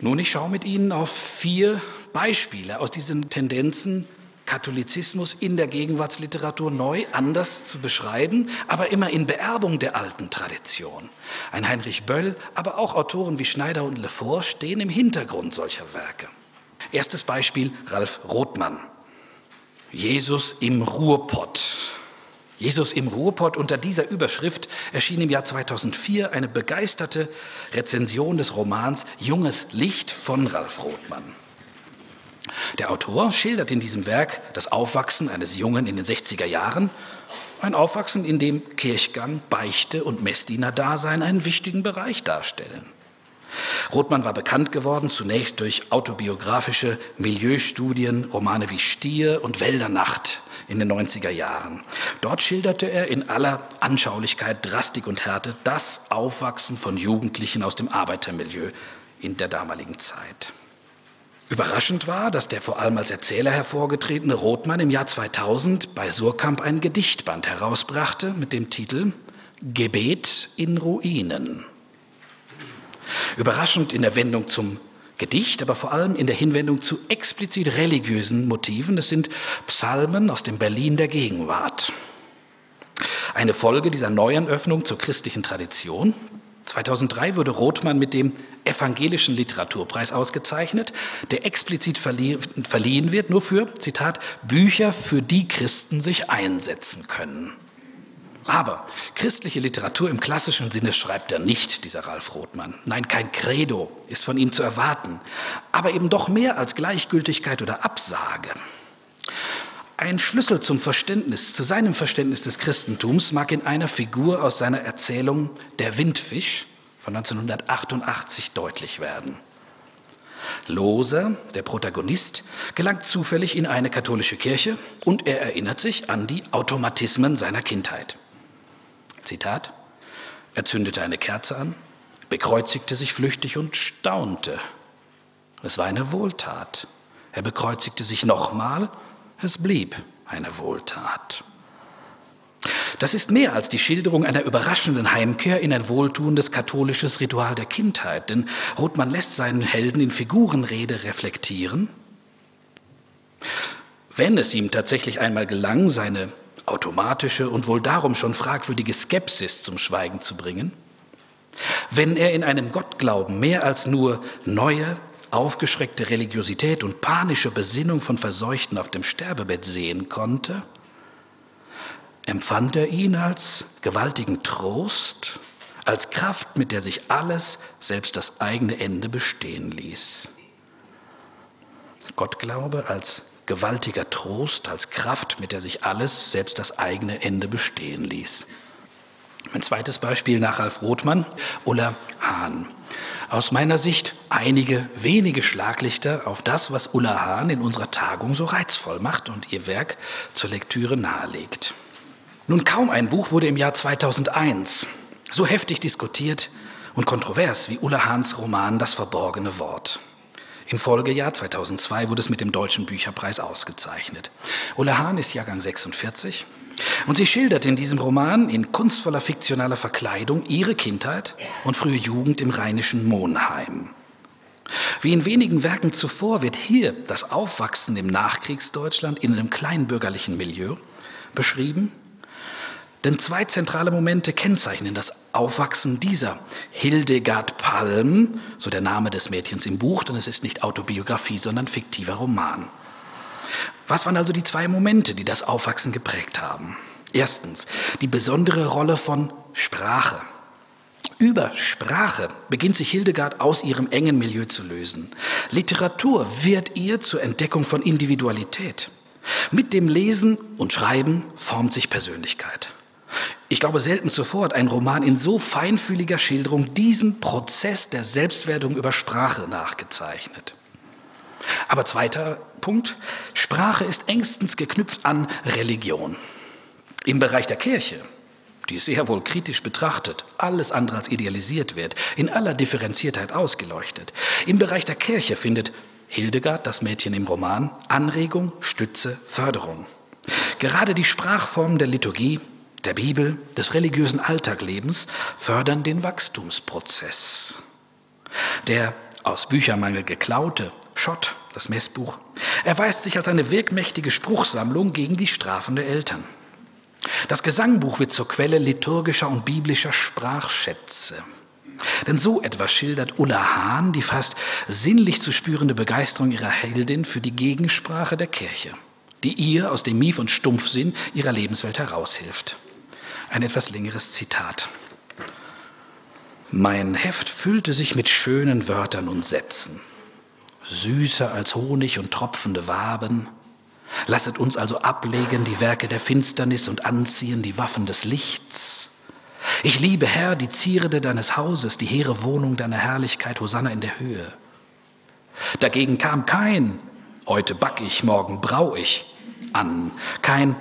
Nun, ich schaue mit Ihnen auf vier Beispiele aus diesen Tendenzen, Katholizismus in der Gegenwartsliteratur neu, anders zu beschreiben, aber immer in Beerbung der alten Tradition. Ein Heinrich Böll, aber auch Autoren wie Schneider und Lefort stehen im Hintergrund solcher Werke. Erstes Beispiel Ralf Rothmann. Jesus im Ruhrpott. Jesus im Ruhrpott unter dieser Überschrift erschien im Jahr 2004 eine begeisterte Rezension des Romans Junges Licht von Ralf Rothmann. Der Autor schildert in diesem Werk das Aufwachsen eines Jungen in den 60er Jahren, ein Aufwachsen, in dem Kirchgang, Beichte und Messdiener-Dasein einen wichtigen Bereich darstellen. Rothmann war bekannt geworden zunächst durch autobiografische Milieustudien, Romane wie Stier und Wäldernacht in den 90er Jahren. Dort schilderte er in aller Anschaulichkeit, Drastik und Härte das Aufwachsen von Jugendlichen aus dem Arbeitermilieu in der damaligen Zeit. Überraschend war, dass der vor allem als Erzähler hervorgetretene Rothmann im Jahr 2000 bei Surkamp ein Gedichtband herausbrachte mit dem Titel Gebet in Ruinen. Überraschend in der Wendung zum Gedicht, aber vor allem in der Hinwendung zu explizit religiösen Motiven. Es sind Psalmen aus dem Berlin der Gegenwart. Eine Folge dieser neuen Öffnung zur christlichen Tradition. 2003 wurde Rothmann mit dem Evangelischen Literaturpreis ausgezeichnet, der explizit verliehen wird nur für, Zitat, Bücher, für die Christen sich einsetzen können. Aber christliche Literatur im klassischen Sinne schreibt er nicht, dieser Ralf Rothmann. Nein, kein Credo ist von ihm zu erwarten, aber eben doch mehr als Gleichgültigkeit oder Absage. Ein Schlüssel zum Verständnis, zu seinem Verständnis des Christentums mag in einer Figur aus seiner Erzählung Der Windfisch von 1988 deutlich werden. Loser, der Protagonist, gelangt zufällig in eine katholische Kirche und er erinnert sich an die Automatismen seiner Kindheit. Zitat, er zündete eine Kerze an, bekreuzigte sich flüchtig und staunte. Es war eine Wohltat. Er bekreuzigte sich nochmal, es blieb eine Wohltat. Das ist mehr als die Schilderung einer überraschenden Heimkehr in ein wohltuendes katholisches Ritual der Kindheit, denn Rothmann lässt seinen Helden in Figurenrede reflektieren. Wenn es ihm tatsächlich einmal gelang, seine automatische und wohl darum schon fragwürdige Skepsis zum Schweigen zu bringen? Wenn er in einem Gottglauben mehr als nur neue, aufgeschreckte Religiosität und panische Besinnung von Verseuchten auf dem Sterbebett sehen konnte, empfand er ihn als gewaltigen Trost, als Kraft, mit der sich alles, selbst das eigene Ende bestehen ließ. Gottglaube als gewaltiger Trost, als Kraft, mit der sich alles, selbst das eigene Ende bestehen ließ. Ein zweites Beispiel nach Ralf Rothmann, Ulla Hahn. Aus meiner Sicht einige wenige Schlaglichter auf das, was Ulla Hahn in unserer Tagung so reizvoll macht und ihr Werk zur Lektüre nahelegt. Nun, kaum ein Buch wurde im Jahr 2001 so heftig diskutiert und kontrovers wie Ulla Hahns Roman Das verborgene Wort. Im Folgejahr 2002 wurde es mit dem Deutschen Bücherpreis ausgezeichnet. Ulla Hahn ist Jahrgang 46 und sie schildert in diesem Roman in kunstvoller fiktionaler Verkleidung ihre Kindheit und frühe Jugend im rheinischen Monheim. Wie in wenigen Werken zuvor wird hier das Aufwachsen im Nachkriegsdeutschland in einem kleinbürgerlichen Milieu beschrieben denn zwei zentrale Momente kennzeichnen das Aufwachsen dieser Hildegard Palm, so der Name des Mädchens im Buch, denn es ist nicht Autobiografie, sondern fiktiver Roman. Was waren also die zwei Momente, die das Aufwachsen geprägt haben? Erstens, die besondere Rolle von Sprache. Über Sprache beginnt sich Hildegard aus ihrem engen Milieu zu lösen. Literatur wird ihr zur Entdeckung von Individualität. Mit dem Lesen und Schreiben formt sich Persönlichkeit. Ich glaube selten zuvor hat ein Roman in so feinfühliger Schilderung diesen Prozess der Selbstwerdung über Sprache nachgezeichnet. Aber zweiter Punkt, Sprache ist engstens geknüpft an Religion. Im Bereich der Kirche, die sehr wohl kritisch betrachtet, alles andere als idealisiert wird, in aller Differenziertheit ausgeleuchtet. Im Bereich der Kirche findet Hildegard, das Mädchen im Roman, Anregung, Stütze, Förderung. Gerade die Sprachformen der Liturgie, der Bibel, des religiösen Alltaglebens fördern den Wachstumsprozess. Der aus Büchermangel geklaute, Schott, das Messbuch, erweist sich als eine wirkmächtige Spruchsammlung gegen die Strafen der Eltern. Das Gesangbuch wird zur Quelle liturgischer und biblischer Sprachschätze. Denn so etwas schildert Ulla Hahn die fast sinnlich zu spürende Begeisterung ihrer Heldin für die Gegensprache der Kirche, die ihr aus dem Mief und Stumpfsinn ihrer Lebenswelt heraushilft. Ein etwas längeres Zitat. Mein Heft füllte sich mit schönen Wörtern und Sätzen, süßer als Honig und tropfende Waben, Lasset uns also ablegen die Werke der Finsternis und anziehen die Waffen des Lichts. Ich liebe, Herr, die Zierde deines Hauses, die hehre Wohnung deiner Herrlichkeit, Hosanna in der Höhe. Dagegen kam kein, heute back ich, morgen brau ich, an, kein,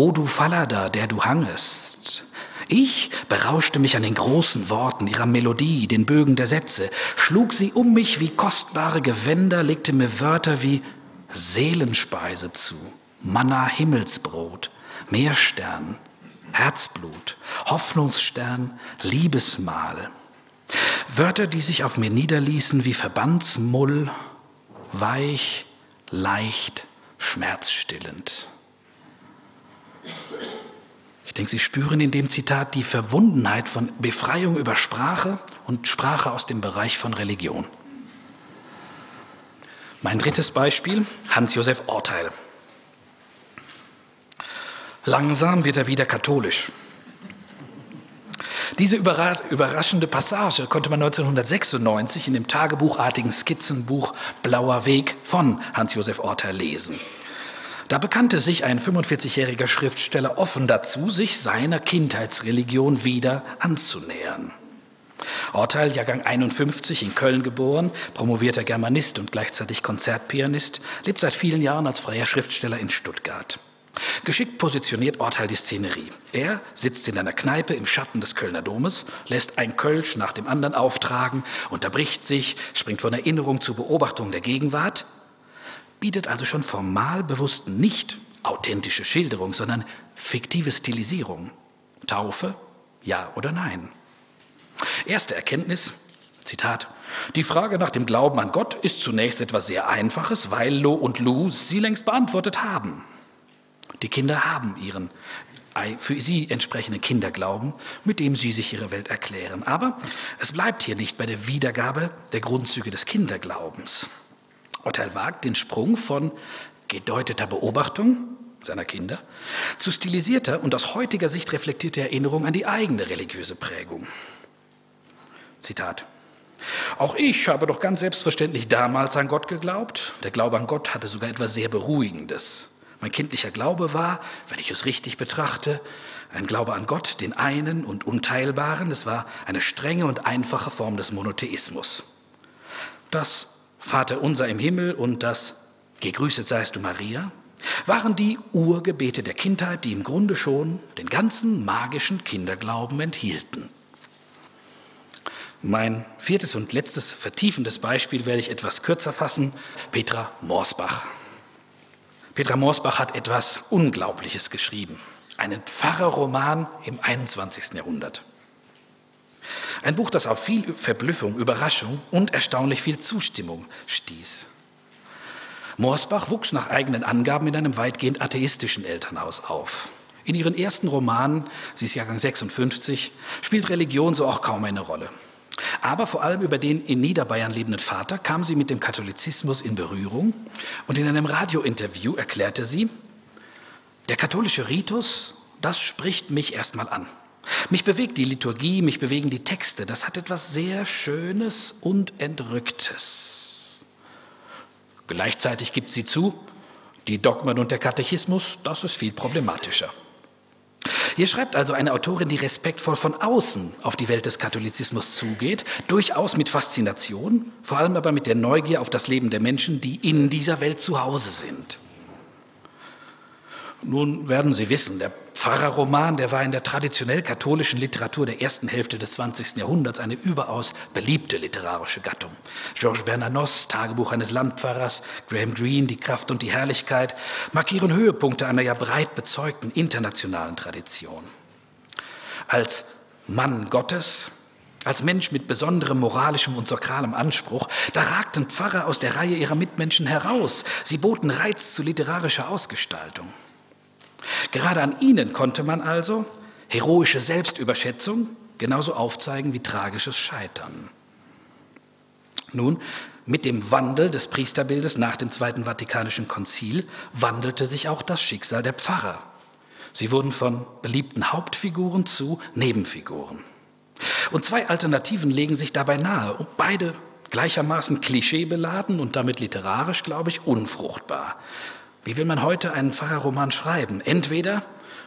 O du Fallada, der du hangest. Ich berauschte mich an den großen Worten ihrer Melodie, den Bögen der Sätze, schlug sie um mich wie kostbare Gewänder, legte mir Wörter wie Seelenspeise zu, Manna Himmelsbrot, Meerstern, Herzblut, Hoffnungsstern, Liebesmahl. Wörter, die sich auf mir niederließen wie Verbandsmull, weich, leicht, schmerzstillend. Ich denke, Sie spüren in dem Zitat die Verwundenheit von Befreiung über Sprache und Sprache aus dem Bereich von Religion. Mein drittes Beispiel, Hans-Josef Orteil. Langsam wird er wieder katholisch. Diese überraschende Passage konnte man 1996 in dem tagebuchartigen Skizzenbuch Blauer Weg von Hans-Josef Orteil lesen. Da bekannte sich ein 45-jähriger Schriftsteller offen dazu, sich seiner Kindheitsreligion wieder anzunähern. Orteil, Jahrgang 51, in Köln geboren, promovierter Germanist und gleichzeitig Konzertpianist, lebt seit vielen Jahren als freier Schriftsteller in Stuttgart. Geschickt positioniert Orteil die Szenerie. Er sitzt in einer Kneipe im Schatten des Kölner Domes, lässt ein Kölsch nach dem anderen auftragen, unterbricht sich, springt von Erinnerung zu Beobachtung der Gegenwart, bietet also schon formal bewusst nicht authentische Schilderung, sondern fiktive Stilisierung. Taufe, ja oder nein? Erste Erkenntnis, Zitat, die Frage nach dem Glauben an Gott ist zunächst etwas sehr Einfaches, weil Lo und Lu sie längst beantwortet haben. Die Kinder haben ihren für sie entsprechenden Kinderglauben, mit dem sie sich ihre Welt erklären. Aber es bleibt hier nicht bei der Wiedergabe der Grundzüge des Kinderglaubens. Urteil wagt den Sprung von gedeuteter Beobachtung seiner Kinder zu stilisierter und aus heutiger Sicht reflektierter Erinnerung an die eigene religiöse Prägung. Zitat. Auch ich habe doch ganz selbstverständlich damals an Gott geglaubt. Der Glaube an Gott hatte sogar etwas sehr Beruhigendes. Mein kindlicher Glaube war, wenn ich es richtig betrachte, ein Glaube an Gott, den einen und Unteilbaren. Es war eine strenge und einfache Form des Monotheismus. Das Vater unser im Himmel und das Gegrüßet seist du Maria waren die Urgebete der Kindheit, die im Grunde schon den ganzen magischen Kinderglauben enthielten. Mein viertes und letztes vertiefendes Beispiel werde ich etwas kürzer fassen. Petra Morsbach. Petra Morsbach hat etwas Unglaubliches geschrieben. Einen Pfarrerroman im 21. Jahrhundert. Ein Buch, das auf viel Verblüffung, Überraschung und erstaunlich viel Zustimmung stieß. Morsbach wuchs nach eigenen Angaben in einem weitgehend atheistischen Elternhaus auf. In ihren ersten Romanen, sie ist Jahrgang 56, spielt Religion so auch kaum eine Rolle. Aber vor allem über den in Niederbayern lebenden Vater kam sie mit dem Katholizismus in Berührung und in einem Radiointerview erklärte sie, der katholische Ritus, das spricht mich erstmal an. Mich bewegt die Liturgie, mich bewegen die Texte, das hat etwas sehr Schönes und Entrücktes. Gleichzeitig gibt sie zu, die Dogmen und der Katechismus, das ist viel problematischer. Hier schreibt also eine Autorin, die respektvoll von außen auf die Welt des Katholizismus zugeht, durchaus mit Faszination, vor allem aber mit der Neugier auf das Leben der Menschen, die in dieser Welt zu Hause sind. Nun werden Sie wissen, der Pfarrerroman, der war in der traditionell katholischen Literatur der ersten Hälfte des 20. Jahrhunderts eine überaus beliebte literarische Gattung. Georges Bernanos, Tagebuch eines Landpfarrers, Graham Greene, Die Kraft und die Herrlichkeit, markieren Höhepunkte einer ja breit bezeugten internationalen Tradition. Als Mann Gottes als Mensch mit besonderem moralischem und sakralem Anspruch, da ragten Pfarrer aus der Reihe ihrer Mitmenschen heraus. Sie boten Reiz zu literarischer Ausgestaltung. Gerade an ihnen konnte man also heroische Selbstüberschätzung genauso aufzeigen wie tragisches Scheitern. Nun, mit dem Wandel des Priesterbildes nach dem Zweiten Vatikanischen Konzil wandelte sich auch das Schicksal der Pfarrer. Sie wurden von beliebten Hauptfiguren zu Nebenfiguren. Und zwei Alternativen legen sich dabei nahe, beide gleichermaßen klischeebeladen und damit literarisch, glaube ich, unfruchtbar. Wie will man heute einen Pfarrerroman schreiben? Entweder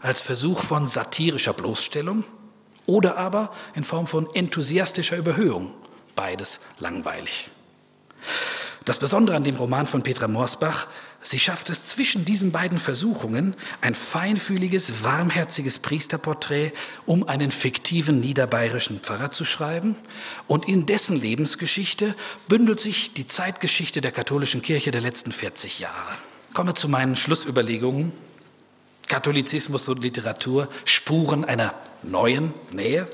als Versuch von satirischer Bloßstellung oder aber in Form von enthusiastischer Überhöhung. Beides langweilig. Das Besondere an dem Roman von Petra Morsbach, sie schafft es zwischen diesen beiden Versuchungen, ein feinfühliges, warmherziges Priesterporträt um einen fiktiven niederbayerischen Pfarrer zu schreiben. Und in dessen Lebensgeschichte bündelt sich die Zeitgeschichte der katholischen Kirche der letzten 40 Jahre. Komme zu meinen Schlussüberlegungen. Katholizismus und Literatur, Spuren einer neuen Nähe.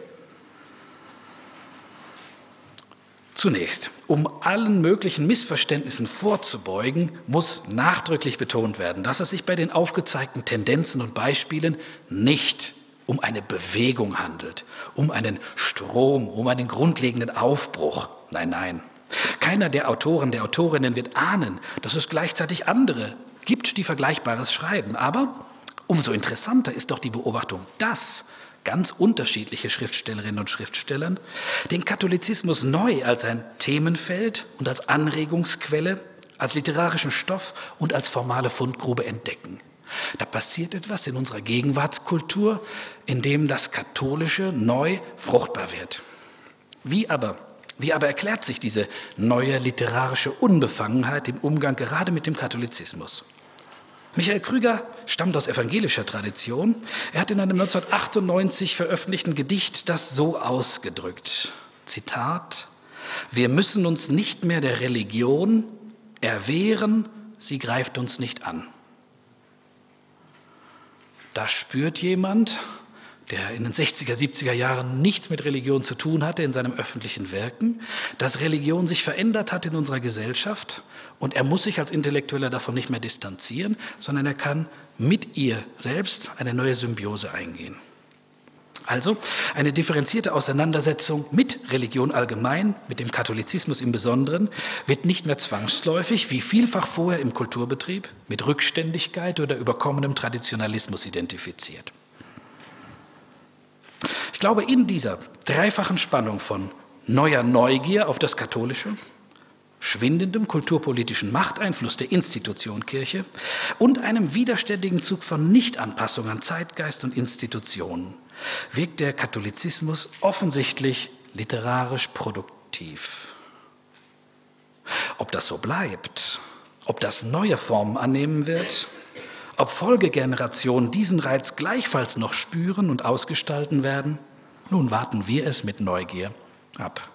Zunächst, um allen möglichen Missverständnissen vorzubeugen, muss nachdrücklich betont werden, dass es sich bei den aufgezeigten Tendenzen und Beispielen nicht um eine Bewegung handelt, um einen Strom, um einen grundlegenden Aufbruch. Nein, nein. Keiner der Autoren, der Autorinnen wird ahnen, dass es gleichzeitig andere gibt, die Vergleichbares schreiben. Aber umso interessanter ist doch die Beobachtung, dass ganz unterschiedliche Schriftstellerinnen und Schriftstellern den Katholizismus neu als ein Themenfeld und als Anregungsquelle, als literarischen Stoff und als formale Fundgrube entdecken. Da passiert etwas in unserer Gegenwartskultur, in dem das Katholische neu fruchtbar wird. Wie aber, wie aber erklärt sich diese neue literarische Unbefangenheit im Umgang gerade mit dem Katholizismus? Michael Krüger stammt aus evangelischer Tradition. Er hat in einem 1998 veröffentlichten Gedicht das so ausgedrückt. Zitat, wir müssen uns nicht mehr der Religion erwehren, sie greift uns nicht an. Da spürt jemand, der in den 60er, 70er Jahren nichts mit Religion zu tun hatte in seinem öffentlichen Wirken, dass Religion sich verändert hat in unserer Gesellschaft und er muss sich als Intellektueller davon nicht mehr distanzieren, sondern er kann mit ihr selbst eine neue Symbiose eingehen. Also eine differenzierte Auseinandersetzung mit Religion allgemein, mit dem Katholizismus im Besonderen, wird nicht mehr zwangsläufig, wie vielfach vorher im Kulturbetrieb, mit Rückständigkeit oder überkommenem Traditionalismus identifiziert. Ich glaube, in dieser dreifachen Spannung von neuer Neugier auf das Katholische, schwindendem kulturpolitischen Machteinfluss der Institution Kirche und einem widerständigen Zug von Nichtanpassung an Zeitgeist und Institutionen wirkt der Katholizismus offensichtlich literarisch produktiv. Ob das so bleibt, ob das neue Formen annehmen wird, ob Folgegenerationen diesen Reiz gleichfalls noch spüren und ausgestalten werden, nun warten wir es mit Neugier ab.